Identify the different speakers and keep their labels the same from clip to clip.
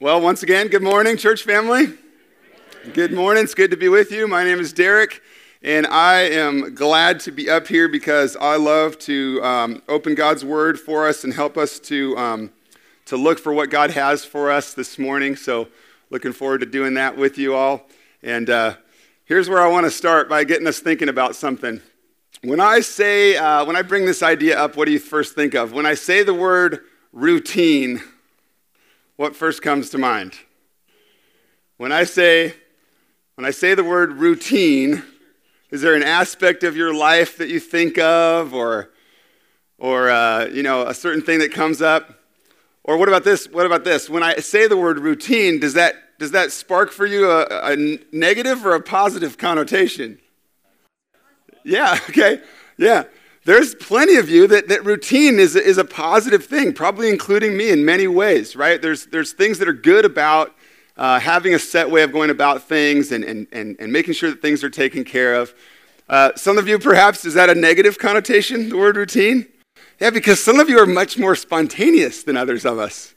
Speaker 1: Well, once again, good morning, church family. Good morning. It's good to be with you. My name is Derek, and I am glad to be up here because I love to um, open God's Word for us and help us to, um, to look for what God has for us this morning. So, looking forward to doing that with you all. And uh, here's where I want to start by getting us thinking about something. When I say, uh, when I bring this idea up, what do you first think of? When I say the word routine, what first comes to mind? When I say, when I say the word routine, is there an aspect of your life that you think of, or, or uh, you know, a certain thing that comes up? Or what about this? What about this? When I say the word routine, does that does that spark for you a, a negative or a positive connotation? Yeah. Okay. Yeah there's plenty of you that, that routine is, is a positive thing, probably including me in many ways, right? There's, there's things that are good about uh, having a set way of going about things and, and, and, and making sure that things are taken care of. Uh, some of you, perhaps, is that a negative connotation, the word routine? Yeah, because some of you are much more spontaneous than others of us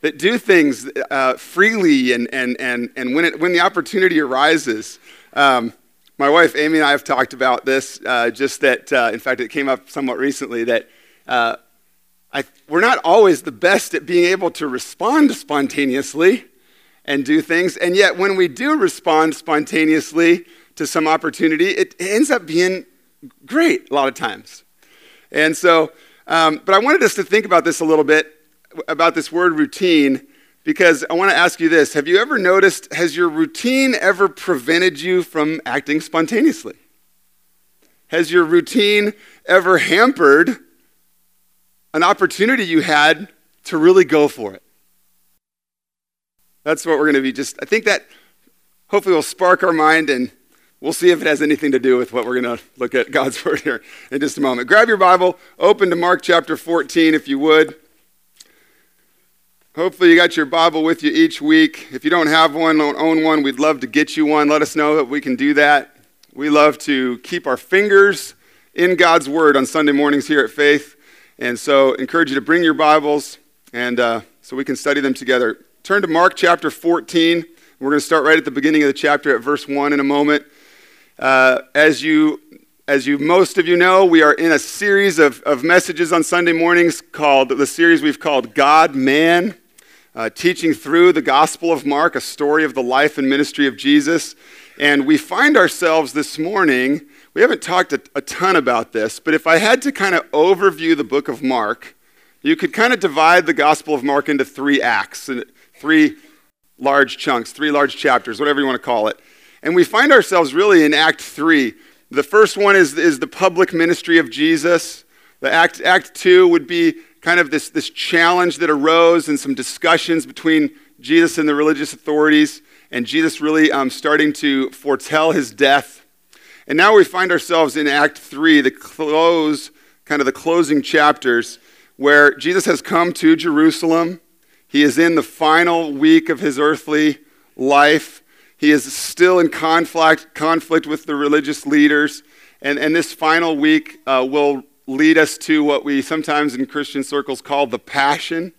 Speaker 1: that do things uh, freely and, and, and, and when, it, when the opportunity arises. Um, my wife Amy and I have talked about this, uh, just that, uh, in fact, it came up somewhat recently that uh, I, we're not always the best at being able to respond spontaneously and do things. And yet, when we do respond spontaneously to some opportunity, it ends up being great a lot of times. And so, um, but I wanted us to think about this a little bit about this word routine because I want to ask you this Have you ever noticed, has your routine ever prevented you from acting spontaneously? Has your routine ever hampered an opportunity you had to really go for it? That's what we're going to be just, I think that hopefully will spark our mind and we'll see if it has anything to do with what we're going to look at God's Word here in just a moment. Grab your Bible, open to Mark chapter 14 if you would. Hopefully, you got your Bible with you each week. If you don't have one, don't own one, we'd love to get you one. Let us know that we can do that. We love to keep our fingers in God's Word on Sunday mornings here at Faith. And so, encourage you to bring your Bibles and uh, so we can study them together. Turn to Mark chapter 14. We're going to start right at the beginning of the chapter at verse 1 in a moment. Uh, as you as you most of you know, we are in a series of, of messages on Sunday mornings called the series we've called God Man uh, teaching through the Gospel of Mark, a story of the life and ministry of Jesus. And we find ourselves this morning, we haven't talked a, a ton about this, but if I had to kind of overview the book of Mark, you could kind of divide the Gospel of Mark into three acts, and three large chunks, three large chapters, whatever you want to call it. And we find ourselves really in Act 3. The first one is, is the public ministry of Jesus. The act, act 2 would be kind of this, this challenge that arose and some discussions between Jesus and the religious authorities, and Jesus really um, starting to foretell his death. And now we find ourselves in Act 3, the close, kind of the closing chapters, where Jesus has come to Jerusalem. He is in the final week of his earthly life. He is still in conflict, conflict with the religious leaders. And, and this final week uh, will lead us to what we sometimes in Christian circles call the passion,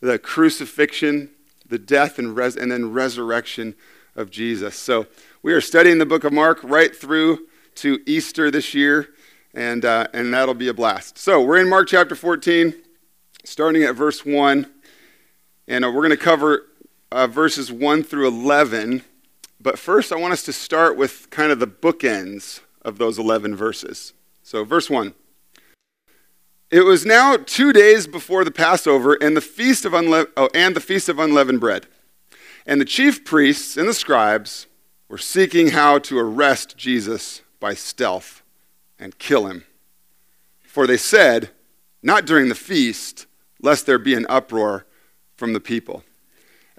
Speaker 1: the crucifixion, the death, and, res- and then resurrection of Jesus. So we are studying the book of Mark right through to Easter this year, and, uh, and that'll be a blast. So we're in Mark chapter 14, starting at verse 1, and uh, we're going to cover uh, verses 1 through 11. But first, I want us to start with kind of the bookends of those 11 verses. So, verse 1. It was now two days before the Passover and the feast of, unle- oh, and the feast of unleavened bread. And the chief priests and the scribes were seeking how to arrest Jesus by stealth and kill him. For they said, Not during the feast, lest there be an uproar from the people.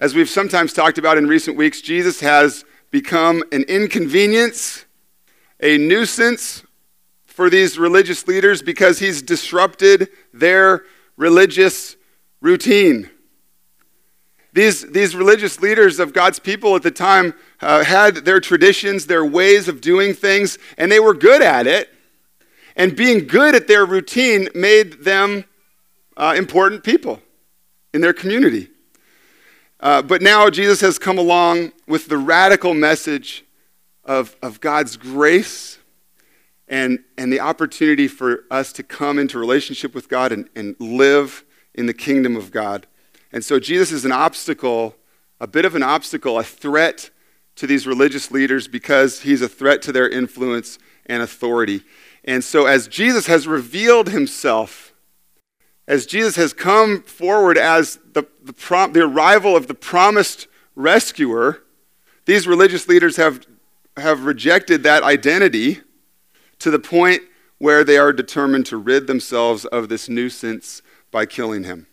Speaker 1: As we've sometimes talked about in recent weeks, Jesus has become an inconvenience, a nuisance for these religious leaders because he's disrupted their religious routine. These, these religious leaders of God's people at the time uh, had their traditions, their ways of doing things, and they were good at it. And being good at their routine made them uh, important people in their community. Uh, but now Jesus has come along with the radical message of, of God's grace and, and the opportunity for us to come into relationship with God and, and live in the kingdom of God. And so Jesus is an obstacle, a bit of an obstacle, a threat to these religious leaders because he's a threat to their influence and authority. And so, as Jesus has revealed himself, as Jesus has come forward as the, the, prom, the arrival of the promised rescuer, these religious leaders have, have rejected that identity to the point where they are determined to rid themselves of this nuisance by killing him.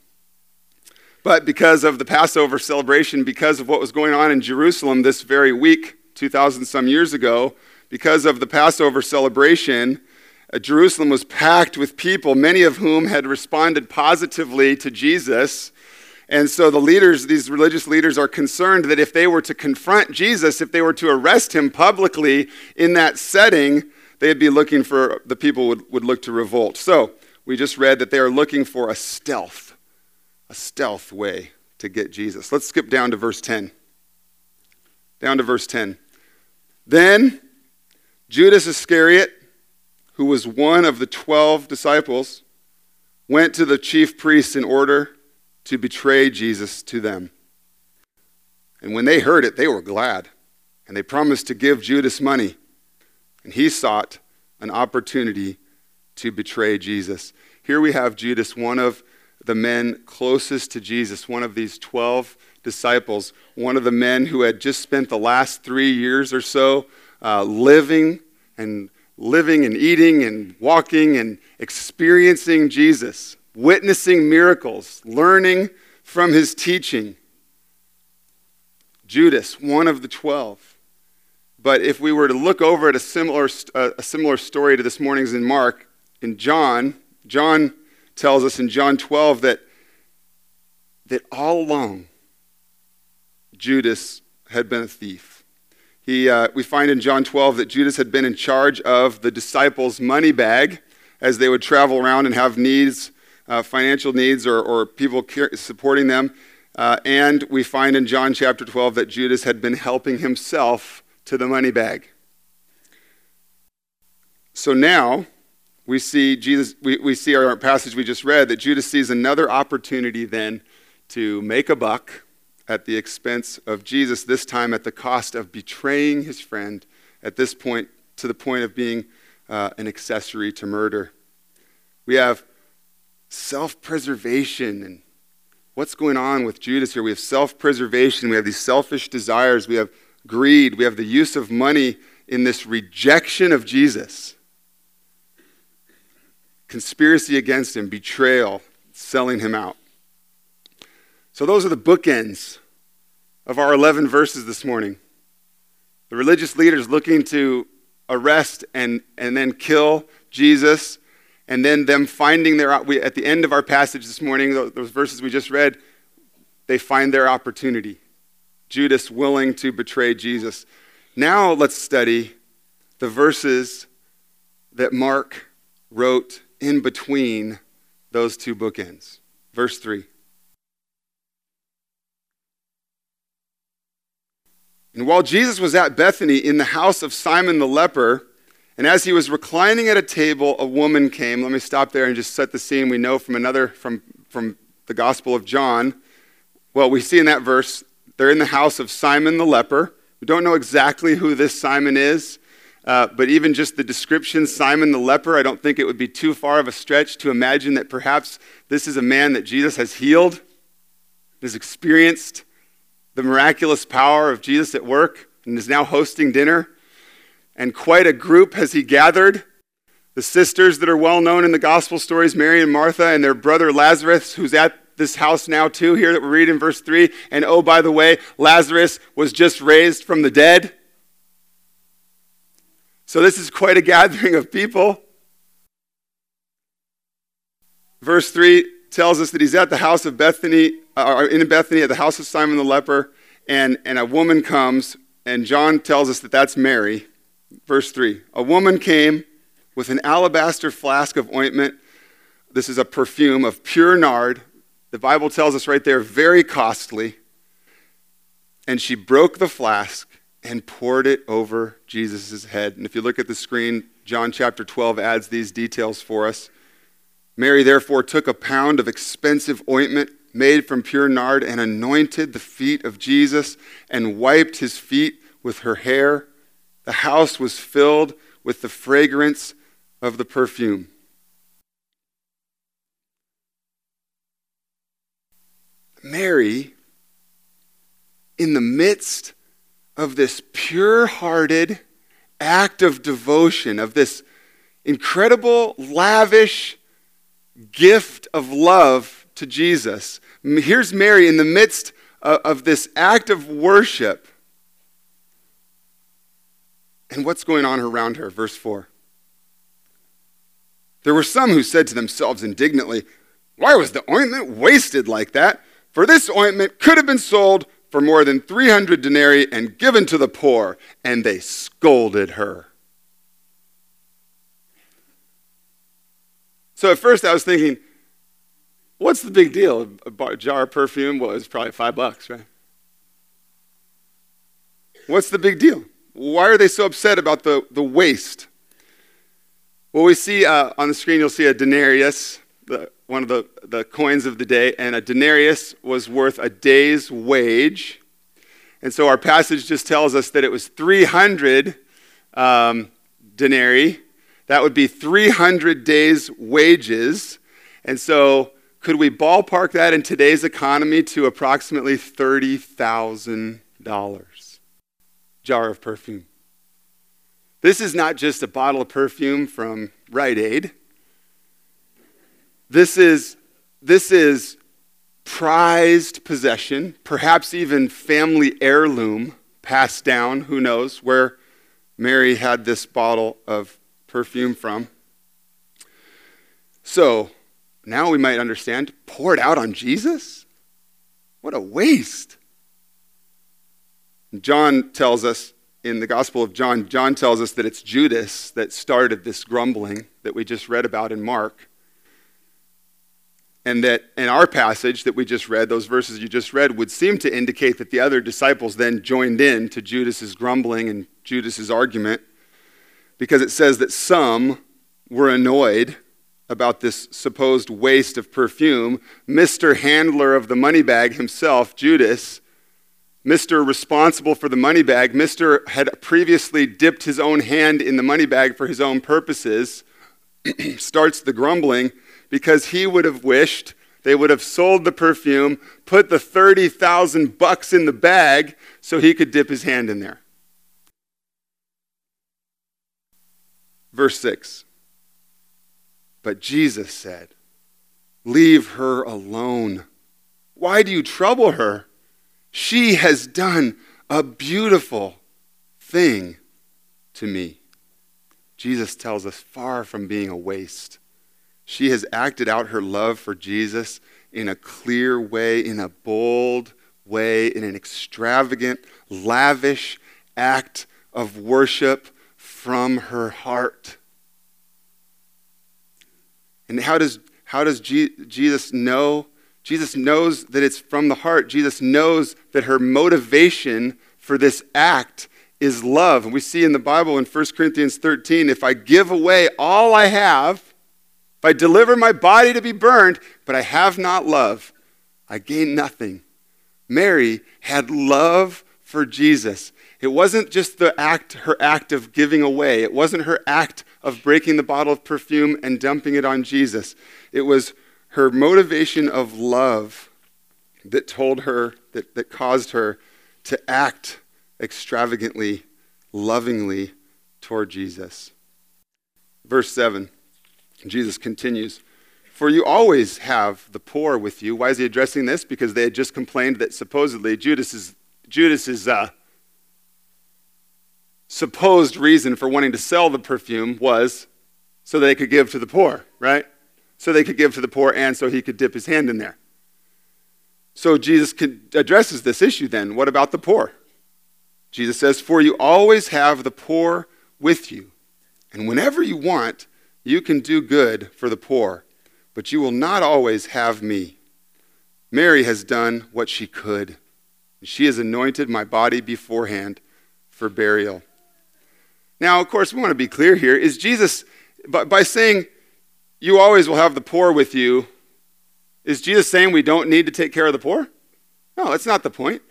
Speaker 1: But because of the Passover celebration, because of what was going on in Jerusalem this very week, 2,000 some years ago, because of the Passover celebration, Jerusalem was packed with people, many of whom had responded positively to Jesus. And so the leaders, these religious leaders, are concerned that if they were to confront Jesus, if they were to arrest him publicly in that setting, they'd be looking for, the people would, would look to revolt. So we just read that they are looking for a stealth, a stealth way to get Jesus. Let's skip down to verse 10. Down to verse 10. Then Judas Iscariot, who was one of the 12 disciples, went to the chief priests in order to betray Jesus to them. And when they heard it, they were glad, and they promised to give Judas money. And he sought an opportunity to betray Jesus. Here we have Judas, one of the men closest to Jesus, one of these 12 disciples, one of the men who had just spent the last three years or so uh, living and living and eating and walking and experiencing Jesus, witnessing miracles, learning from his teaching. Judas, one of the 12. But if we were to look over at a similar, uh, a similar story to this morning's in Mark, in John, John tells us in John 12 that, that all along Judas had been a thief. He, uh, we find in John 12 that Judas had been in charge of the disciples' money bag as they would travel around and have needs, uh, financial needs, or, or people supporting them. Uh, and we find in John chapter 12 that Judas had been helping himself to the money bag. So now we see Jesus, we, we see our passage we just read that Judas sees another opportunity then to make a buck at the expense of Jesus, this time at the cost of betraying his friend, at this point, to the point of being uh, an accessory to murder. We have self preservation and what's going on with Judas here? We have self preservation, we have these selfish desires, we have greed, we have the use of money in this rejection of Jesus. Conspiracy against him, betrayal, selling him out. So, those are the bookends of our 11 verses this morning. The religious leaders looking to arrest and, and then kill Jesus, and then them finding their, at the end of our passage this morning, those verses we just read, they find their opportunity. Judas willing to betray Jesus. Now let's study the verses that Mark wrote in between those two bookends. Verse 3. And while Jesus was at Bethany in the house of Simon the leper, and as he was reclining at a table, a woman came. Let me stop there and just set the scene. We know from another, from, from the Gospel of John. Well, we see in that verse they're in the house of Simon the leper. We don't know exactly who this Simon is, uh, but even just the description, Simon the leper, I don't think it would be too far of a stretch to imagine that perhaps this is a man that Jesus has healed, has experienced the miraculous power of Jesus at work, and is now hosting dinner. And quite a group has he gathered. The sisters that are well known in the gospel stories, Mary and Martha, and their brother Lazarus, who's at this house now, too, here that we read in verse 3. And oh, by the way, Lazarus was just raised from the dead. So this is quite a gathering of people. Verse 3 tells us that he's at the house of Bethany, uh, in Bethany, at the house of Simon the leper, and, and a woman comes, and John tells us that that's Mary. Verse 3 A woman came with an alabaster flask of ointment. This is a perfume of pure nard the Bible tells us right there, very costly. and she broke the flask and poured it over Jesus' head. And if you look at the screen, John chapter 12 adds these details for us. Mary therefore took a pound of expensive ointment made from pure nard and anointed the feet of Jesus and wiped his feet with her hair. The house was filled with the fragrance of the perfume. Mary, in the midst of this pure hearted act of devotion, of this incredible, lavish gift of love to Jesus, here's Mary in the midst of, of this act of worship. And what's going on around her? Verse 4. There were some who said to themselves indignantly, Why was the ointment wasted like that? For this ointment could have been sold for more than 300 denarii and given to the poor. And they scolded her. So at first I was thinking, what's the big deal? A jar of perfume was probably five bucks, right? What's the big deal? Why are they so upset about the, the waste? Well, we see uh, on the screen, you'll see a denarius, the, one of the, the coins of the day, and a denarius was worth a day's wage. And so our passage just tells us that it was 300 um, denarii. That would be 300 days' wages. And so, could we ballpark that in today's economy to approximately $30,000? Jar of perfume. This is not just a bottle of perfume from Rite Aid. This is, this is prized possession, perhaps even family heirloom passed down, who knows, where Mary had this bottle of perfume from. So now we might understand poured out on Jesus? What a waste. John tells us in the Gospel of John, John tells us that it's Judas that started this grumbling that we just read about in Mark. And that in our passage that we just read, those verses you just read, would seem to indicate that the other disciples then joined in to Judas's grumbling and Judas's argument, because it says that some were annoyed about this supposed waste of perfume. Mr. Handler of the money bag himself, Judas, Mr. Responsible for the money bag, Mr. had previously dipped his own hand in the money bag for his own purposes, starts the grumbling because he would have wished they would have sold the perfume, put the 30,000 bucks in the bag so he could dip his hand in there. Verse 6. But Jesus said, Leave her alone. Why do you trouble her? She has done a beautiful thing to me. Jesus tells us, far from being a waste. She has acted out her love for Jesus in a clear way, in a bold way, in an extravagant, lavish act of worship from her heart. And how does, how does Jesus know? Jesus knows that it's from the heart. Jesus knows that her motivation for this act is love. And we see in the Bible in 1 Corinthians 13 if I give away all I have, if I deliver my body to be burned, but I have not love, I gain nothing. Mary had love for Jesus. It wasn't just the act, her act of giving away. It wasn't her act of breaking the bottle of perfume and dumping it on Jesus. It was her motivation of love that told her, that, that caused her to act extravagantly, lovingly toward Jesus. Verse 7, Jesus continues. For you always have the poor with you. Why is he addressing this? Because they had just complained that supposedly Judas is, Judas is uh, supposed reason for wanting to sell the perfume was so they could give to the poor, right? So they could give to the poor and so he could dip his hand in there. So Jesus addresses this issue then. What about the poor? Jesus says, For you always have the poor with you, and whenever you want, you can do good for the poor, but you will not always have me. Mary has done what she could. She has anointed my body beforehand for burial. Now, of course, we want to be clear here. Is Jesus, by, by saying, you always will have the poor with you, is Jesus saying we don't need to take care of the poor? No, that's not the point.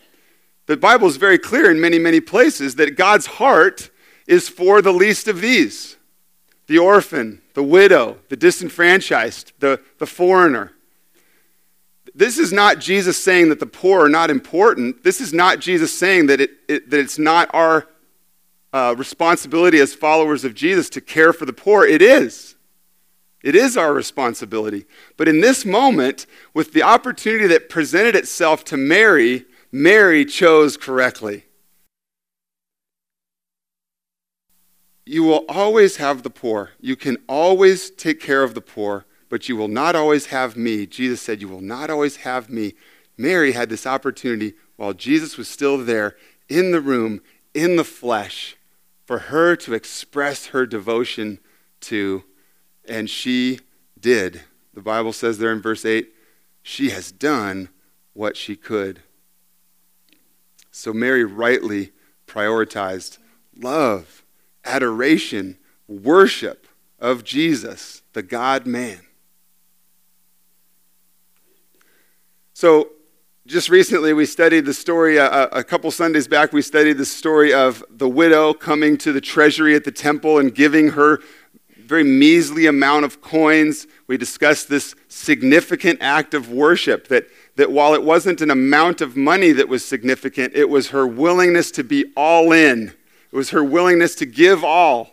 Speaker 1: The Bible is very clear in many, many places that God's heart is for the least of these the orphan, the widow, the disenfranchised, the, the foreigner. This is not Jesus saying that the poor are not important. This is not Jesus saying that, it, it that it's not our uh, responsibility as followers of Jesus to care for the poor. It is. It is our responsibility. But in this moment, with the opportunity that presented itself to Mary, Mary chose correctly. You will always have the poor. You can always take care of the poor, but you will not always have me. Jesus said, You will not always have me. Mary had this opportunity while Jesus was still there in the room, in the flesh, for her to express her devotion to, and she did. The Bible says there in verse 8, she has done what she could. So Mary rightly prioritized love, adoration, worship of Jesus, the God man. So, just recently we studied the story, uh, a couple Sundays back, we studied the story of the widow coming to the treasury at the temple and giving her very measly amount of coins. We discussed this significant act of worship that that while it wasn't an amount of money that was significant, it was her willingness to be all in. It was her willingness to give all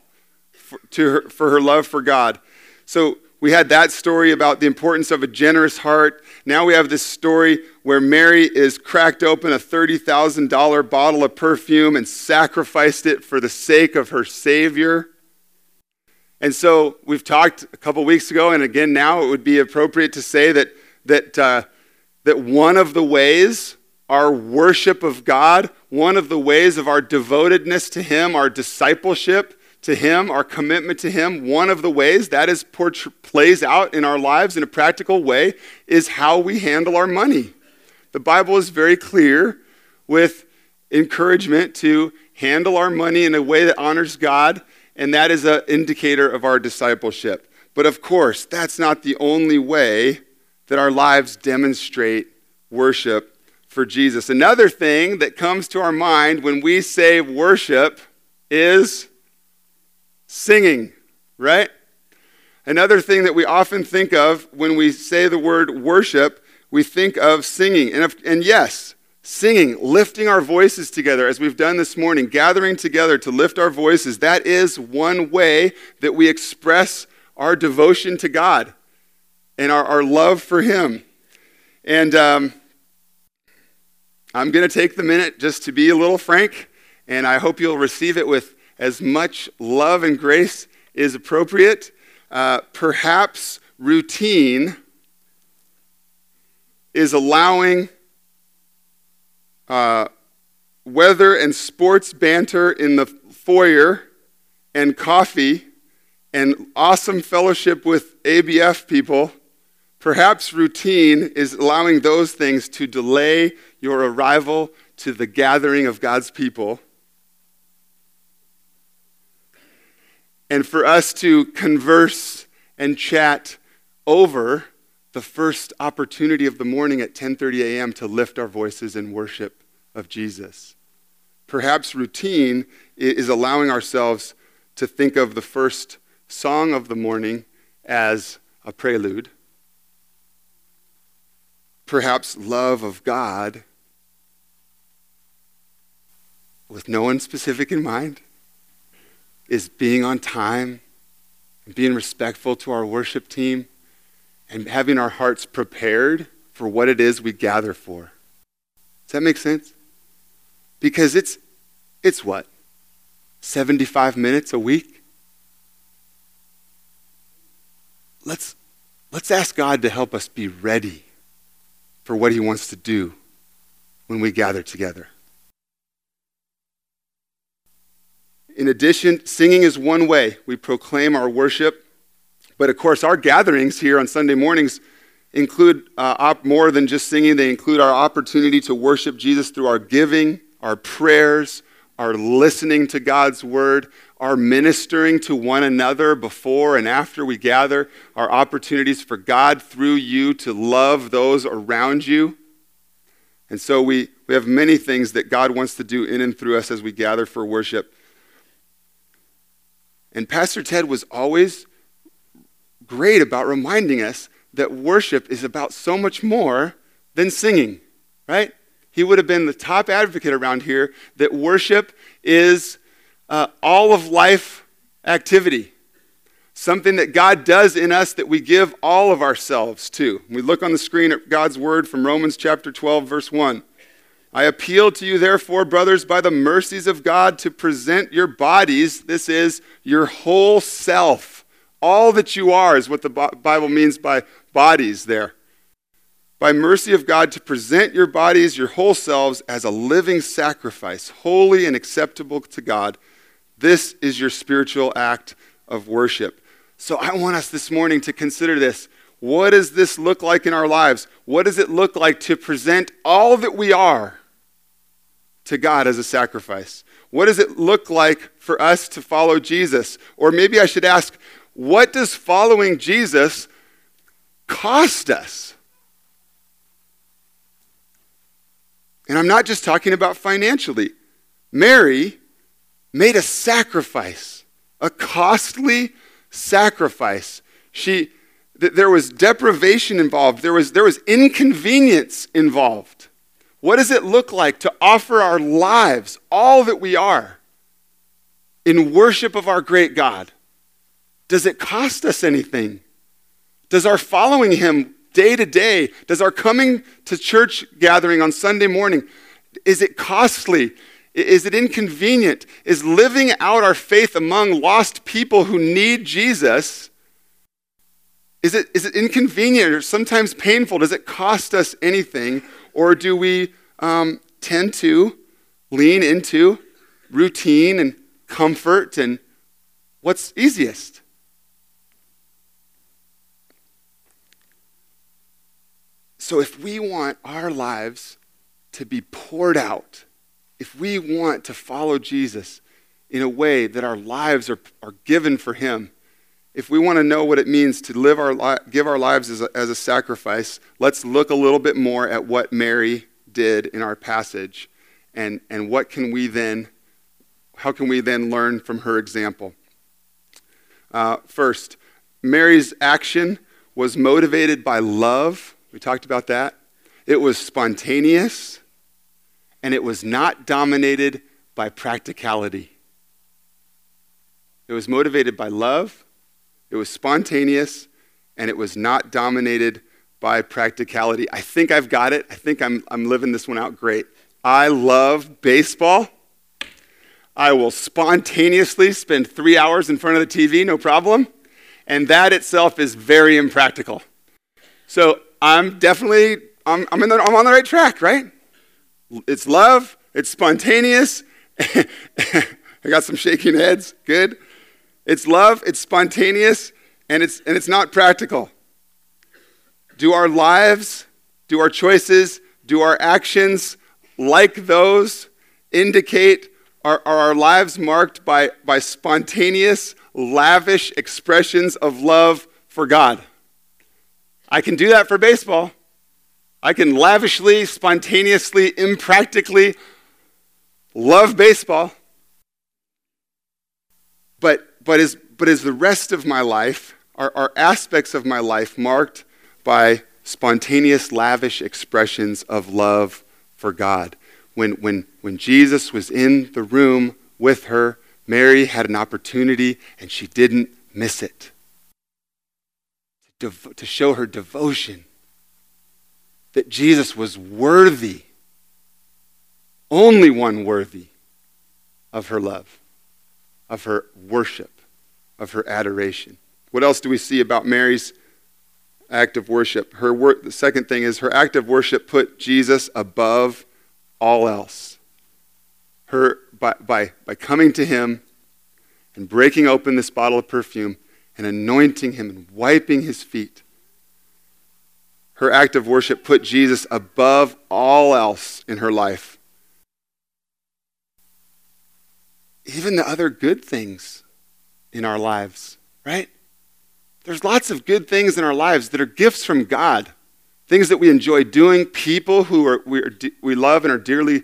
Speaker 1: for, to her, for her love for God. So we had that story about the importance of a generous heart. Now we have this story where Mary is cracked open a $30,000 bottle of perfume and sacrificed it for the sake of her Savior. And so we've talked a couple weeks ago, and again now it would be appropriate to say that, that uh, that one of the ways our worship of God, one of the ways of our devotedness to Him, our discipleship to Him, our commitment to Him, one of the ways that is plays out in our lives in a practical way is how we handle our money. The Bible is very clear with encouragement to handle our money in a way that honors God, and that is an indicator of our discipleship. But of course, that's not the only way that our lives demonstrate worship for Jesus. Another thing that comes to our mind when we say worship is singing, right? Another thing that we often think of when we say the word worship, we think of singing. And, if, and yes, singing, lifting our voices together, as we've done this morning, gathering together to lift our voices, that is one way that we express our devotion to God and our, our love for Him. And um, I'm going to take the minute just to be a little frank, and I hope you'll receive it with as much love and grace is appropriate. Uh, perhaps routine is allowing uh, weather and sports banter in the foyer and coffee and awesome fellowship with ABF people Perhaps routine is allowing those things to delay your arrival to the gathering of God's people. And for us to converse and chat over the first opportunity of the morning at 10:30 a.m. to lift our voices in worship of Jesus. Perhaps routine is allowing ourselves to think of the first song of the morning as a prelude perhaps love of God with no one specific in mind is being on time and being respectful to our worship team and having our hearts prepared for what it is we gather for. Does that make sense? Because it's it's what? 75 minutes a week? Let's let's ask God to help us be ready for what he wants to do when we gather together. In addition, singing is one way we proclaim our worship. But of course, our gatherings here on Sunday mornings include uh, op- more than just singing, they include our opportunity to worship Jesus through our giving, our prayers, our listening to God's word, our ministering to one another before and after we gather, our opportunities for God through you to love those around you. And so we, we have many things that God wants to do in and through us as we gather for worship. And Pastor Ted was always great about reminding us that worship is about so much more than singing, right? He would have been the top advocate around here that worship is uh, all of life activity, something that God does in us that we give all of ourselves to. We look on the screen at God's word from Romans chapter 12, verse 1. I appeal to you, therefore, brothers, by the mercies of God, to present your bodies, this is your whole self. All that you are is what the Bible means by bodies there. By mercy of God, to present your bodies, your whole selves, as a living sacrifice, holy and acceptable to God. This is your spiritual act of worship. So I want us this morning to consider this. What does this look like in our lives? What does it look like to present all that we are? To God as a sacrifice? What does it look like for us to follow Jesus? Or maybe I should ask, what does following Jesus cost us? And I'm not just talking about financially. Mary made a sacrifice, a costly sacrifice. She, th- there was deprivation involved, there was, there was inconvenience involved. What does it look like to offer our lives, all that we are, in worship of our great God? Does it cost us anything? Does our following Him day to day, does our coming to church gathering on Sunday morning, is it costly? Is it inconvenient? Is living out our faith among lost people who need Jesus, is it, is it inconvenient or sometimes painful? Does it cost us anything? Or do we um, tend to lean into routine and comfort and what's easiest? So, if we want our lives to be poured out, if we want to follow Jesus in a way that our lives are, are given for Him, if we want to know what it means to live our li- give our lives as a, as a sacrifice, let's look a little bit more at what Mary did in our passage and, and what can we then, how can we then learn from her example? Uh, first, Mary's action was motivated by love. We talked about that. It was spontaneous, and it was not dominated by practicality. It was motivated by love it was spontaneous, and it was not dominated by practicality. I think I've got it. I think I'm, I'm living this one out great. I love baseball. I will spontaneously spend three hours in front of the TV, no problem. And that itself is very impractical. So I'm definitely, I'm, I'm, the, I'm on the right track, right? It's love, it's spontaneous. I got some shaking heads. Good. It's love, it's spontaneous, and it's, and it's not practical. Do our lives, do our choices, do our actions like those indicate are, are our lives marked by, by spontaneous, lavish expressions of love for God? I can do that for baseball. I can lavishly, spontaneously, impractically love baseball. But but is, but is the rest of my life, are, are aspects of my life marked by spontaneous, lavish expressions of love for God? When, when, when Jesus was in the room with her, Mary had an opportunity and she didn't miss it. To, to show her devotion that Jesus was worthy, only one worthy of her love of her worship, of her adoration. What else do we see about Mary's act of worship? Her wor- the second thing is her act of worship put Jesus above all else. Her, by, by, by coming to him and breaking open this bottle of perfume and anointing him and wiping his feet, her act of worship put Jesus above all else in her life. Even the other good things in our lives, right? There's lots of good things in our lives that are gifts from God, things that we enjoy doing, people who are, we, are, we love and are dearly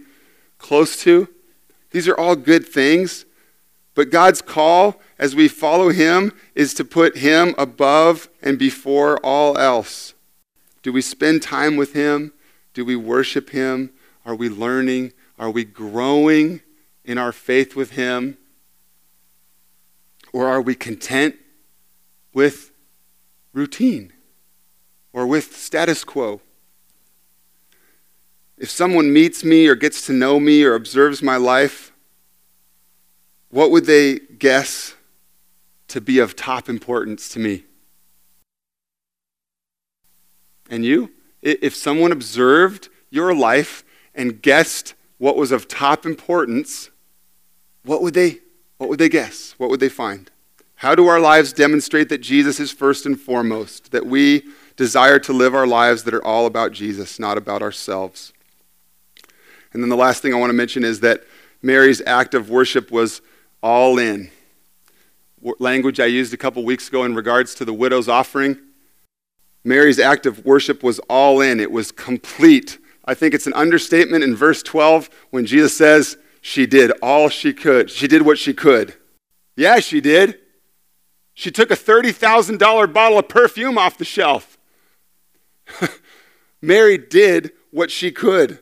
Speaker 1: close to. These are all good things. But God's call as we follow Him is to put Him above and before all else. Do we spend time with Him? Do we worship Him? Are we learning? Are we growing in our faith with Him? Or are we content with routine or with status quo? If someone meets me or gets to know me or observes my life, what would they guess to be of top importance to me? And you? If someone observed your life and guessed what was of top importance, what would they what would they guess? What would they find? How do our lives demonstrate that Jesus is first and foremost, that we desire to live our lives that are all about Jesus, not about ourselves? And then the last thing I want to mention is that Mary's act of worship was all in. Language I used a couple weeks ago in regards to the widow's offering. Mary's act of worship was all in, it was complete. I think it's an understatement in verse 12 when Jesus says, She did all she could. She did what she could. Yeah, she did. She took a $30,000 bottle of perfume off the shelf. Mary did what she could.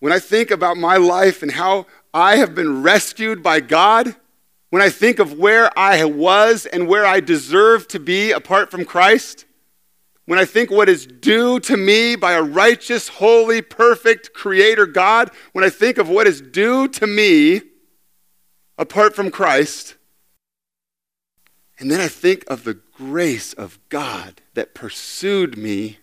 Speaker 1: When I think about my life and how I have been rescued by God, when I think of where I was and where I deserve to be apart from Christ, when I think what is due to me by a righteous, holy, perfect Creator God, when I think of what is due to me apart from Christ, and then I think of the grace of God that pursued me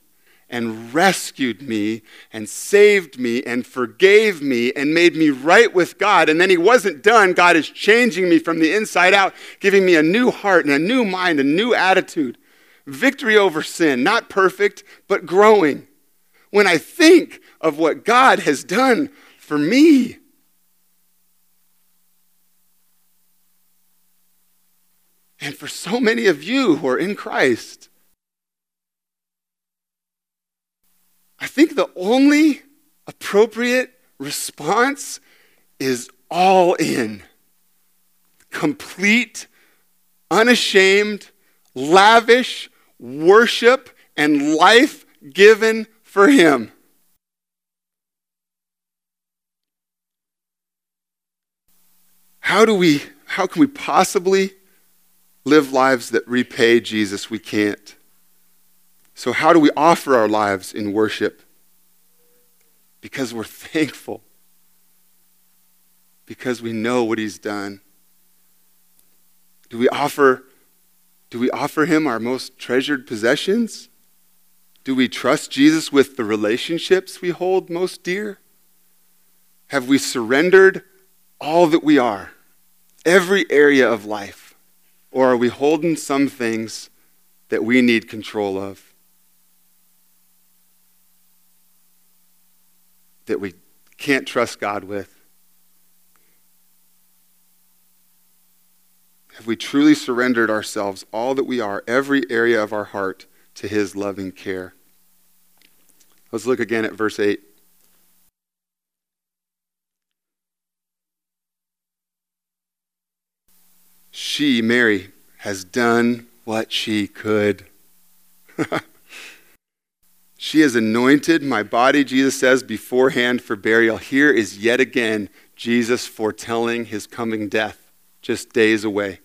Speaker 1: and rescued me and saved me and forgave me and made me right with God. And then He wasn't done. God is changing me from the inside out, giving me a new heart and a new mind, a new attitude. Victory over sin, not perfect, but growing. When I think of what God has done for me, and for so many of you who are in Christ. I think the only appropriate response is all in. Complete, unashamed, lavish worship and life given for Him. How do we, how can we possibly live lives that repay Jesus, we can't. So, how do we offer our lives in worship? Because we're thankful, because we know what He's done. Do we offer, do we offer Him our most treasured possessions? Do we trust Jesus with the relationships we hold most dear? Have we surrendered all that we are, every area of life? Or are we holding some things that we need control of? That we can't trust God with? Have we truly surrendered ourselves, all that we are, every area of our heart, to His loving care? Let's look again at verse 8. she, Mary, has done what she could. she has anointed my body, Jesus says, beforehand for burial. Here is yet again Jesus foretelling his coming death, just days away.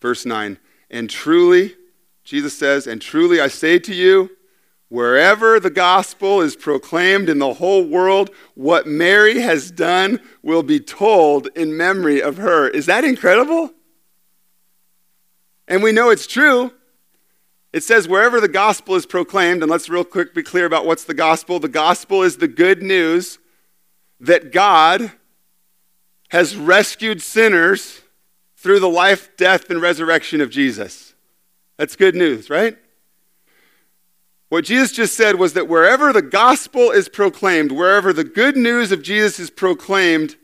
Speaker 1: Verse 9, and truly, Jesus says, and truly I say to you, Wherever the gospel is proclaimed in the whole world, what Mary has done will be told in memory of her. Is that incredible? And we know it's true. It says, wherever the gospel is proclaimed, and let's real quick be clear about what's the gospel. The gospel is the good news that God has rescued sinners through the life, death, and resurrection of Jesus. That's good news, right? What Jesus just said was that wherever the gospel is proclaimed, wherever the good news of Jesus is proclaimed,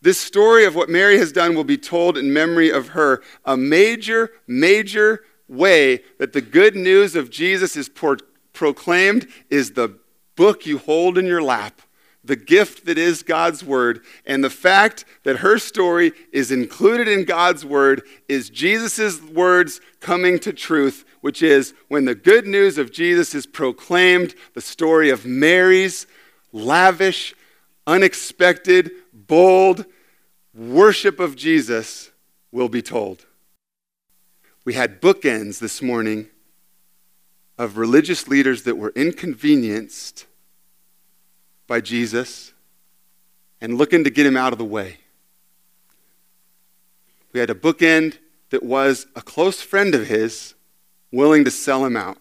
Speaker 1: this story of what Mary has done will be told in memory of her. A major, major way that the good news of Jesus is pro- proclaimed is the book you hold in your lap, the gift that is God's Word. And the fact that her story is included in God's Word is Jesus' words coming to truth, which is when the good news of Jesus is proclaimed, the story of Mary's lavish, unexpected, bold worship of Jesus will be told. We had bookends this morning of religious leaders that were inconvenienced by Jesus and looking to get him out of the way. We had a bookend that was a close friend of his willing to sell him out.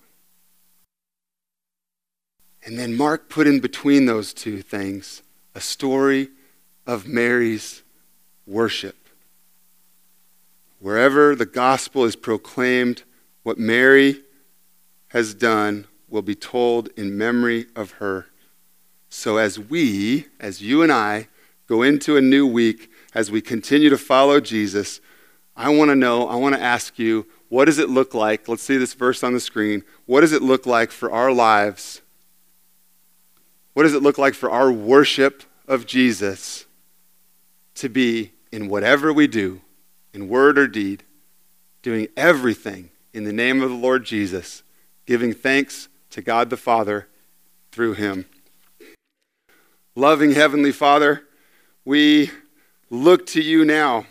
Speaker 1: And then Mark put in between those two things a story of Mary's worship. Wherever the gospel is proclaimed, what Mary has done will be told in memory of her. So, as we, as you and I, go into a new week, as we continue to follow Jesus, I want to know, I want to ask you, what does it look like? Let's see this verse on the screen. What does it look like for our lives? What does it look like for our worship of Jesus to be in whatever we do, in word or deed, doing everything in the name of the Lord Jesus, giving thanks to God the Father through him. Loving Heavenly Father, we look to you now.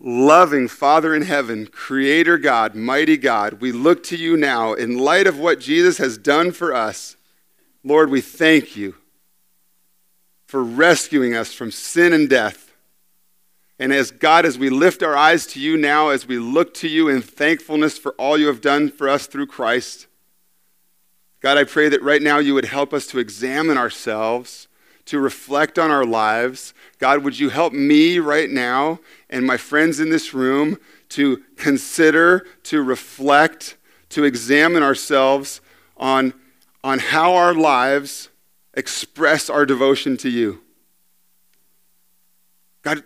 Speaker 1: Loving Father in heaven, Creator God, mighty God, we look to you now in light of what Jesus has done for us. Lord, we thank you for rescuing us from sin and death and as God, as we lift our eyes to you now, as we look to you in thankfulness for all you have done for us through Christ, God, I pray that right now you would help us to examine ourselves, to reflect on our lives. God, would you help me right now and my friends in this room to consider, to reflect, to examine ourselves on, on how our lives express our devotion to you? God,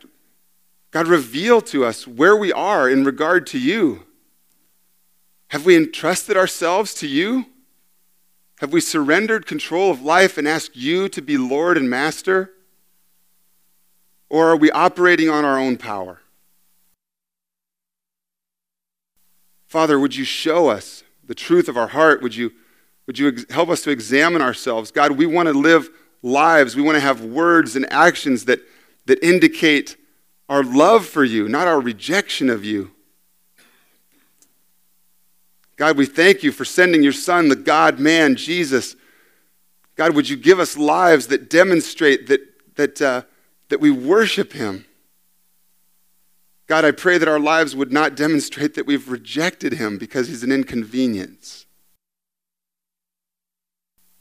Speaker 1: God, reveal to us where we are in regard to you. Have we entrusted ourselves to you? Have we surrendered control of life and asked you to be Lord and Master? Or are we operating on our own power? Father, would you show us the truth of our heart? Would you, would you help us to examine ourselves? God, we want to live lives, we want to have words and actions that, that indicate our love for you, not our rejection of you. God, we thank you for sending your Son, the God man, Jesus. God, would you give us lives that demonstrate that, that, uh, that we worship him? God, I pray that our lives would not demonstrate that we've rejected him because he's an inconvenience.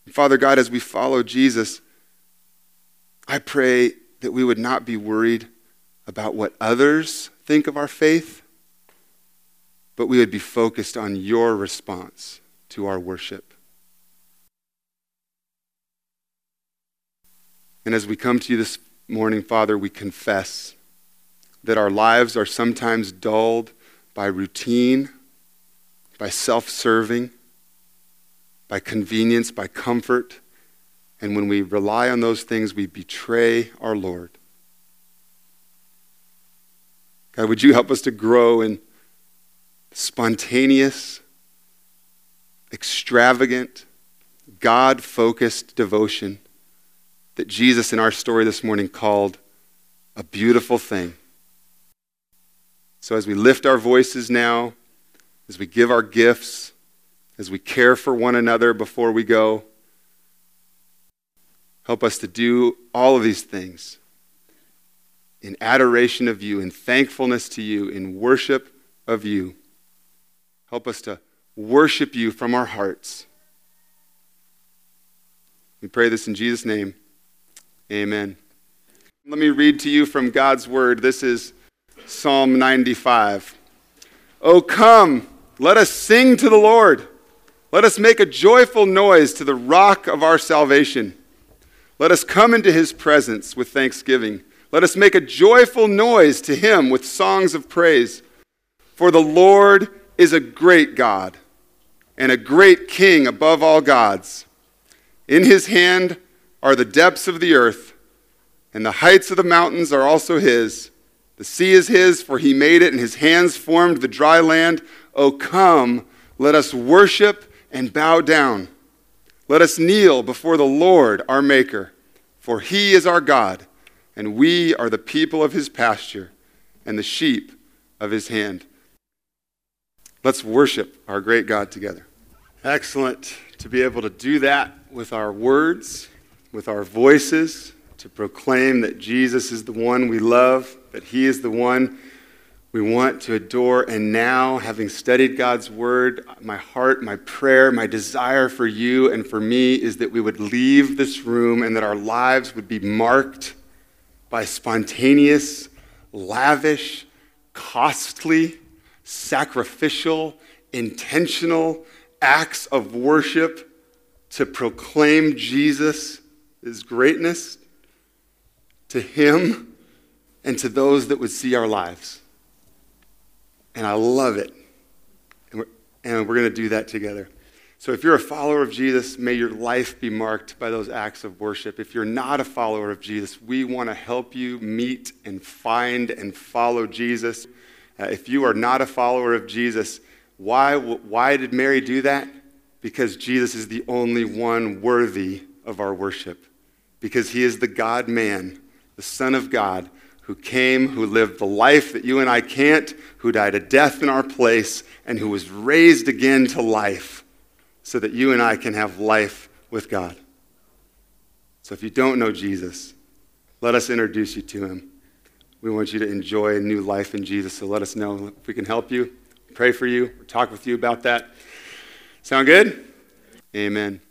Speaker 1: Father God, as we follow Jesus, I pray that we would not be worried about what others think of our faith, but we would be focused on your response to our worship. And as we come to you this morning, Father, we confess that our lives are sometimes dulled by routine, by self serving, by convenience, by comfort. And when we rely on those things, we betray our Lord. God, would you help us to grow in spontaneous, extravagant, God focused devotion that Jesus in our story this morning called a beautiful thing. So as we lift our voices now, as we give our gifts, as we care for one another before we go, help us to do all of these things in adoration of you, in thankfulness to you, in worship of you. Help us to worship you from our hearts. We pray this in Jesus' name. Amen. Let me read to you from God's word. This is Psalm 95. Oh, come, let us sing to the Lord. Let us make a joyful noise to the rock of our salvation. Let us come into his presence with thanksgiving. Let us make a joyful noise to him with songs of praise. For the Lord is a great God and a great king above all gods. In his hand are the depths of the earth, and the heights of the mountains are also his. The sea is his, for he made it, and his hands formed the dry land. O come, let us worship and bow down. Let us kneel before the Lord our Maker, for he is our God, and we are the people of his pasture and the sheep of his hand. Let's worship our great God together. Excellent to be able to do that with our words, with our voices, to proclaim that Jesus is the one we love, that he is the one we want to adore. And now, having studied God's word, my heart, my prayer, my desire for you and for me is that we would leave this room and that our lives would be marked by spontaneous, lavish, costly, sacrificial, intentional acts of worship to proclaim Jesus' his greatness to Him and to those that would see our lives. And I love it. And we're, and we're going to do that together. So if you're a follower of Jesus, may your life be marked by those acts of worship. If you're not a follower of Jesus, we want to help you meet and find and follow Jesus. Uh, if you are not a follower of Jesus, why, why did Mary do that? Because Jesus is the only one worthy of our worship. Because he is the God man, the Son of God, who came, who lived the life that you and I can't, who died a death in our place, and who was raised again to life so that you and I can have life with God. So if you don't know Jesus, let us introduce you to him. We want you to enjoy a new life in Jesus. So let us know if we can help you, pray for you, talk with you about that. Sound good? Amen.